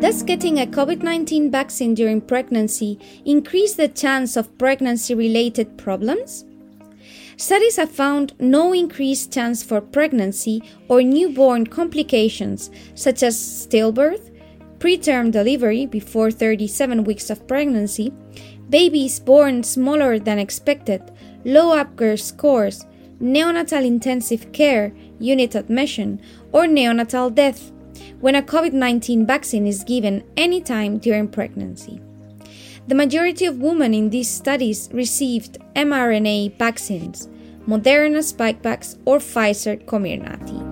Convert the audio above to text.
Does getting a COVID 19 vaccine during pregnancy increase the chance of pregnancy related problems? Studies have found no increased chance for pregnancy or newborn complications such as stillbirth, preterm delivery before 37 weeks of pregnancy, babies born smaller than expected, low Apgar scores, neonatal intensive care unit admission, or neonatal death when a COVID 19 vaccine is given anytime during pregnancy. The majority of women in these studies received mRNA vaccines, Moderna Spikevax or Pfizer Comirnaty.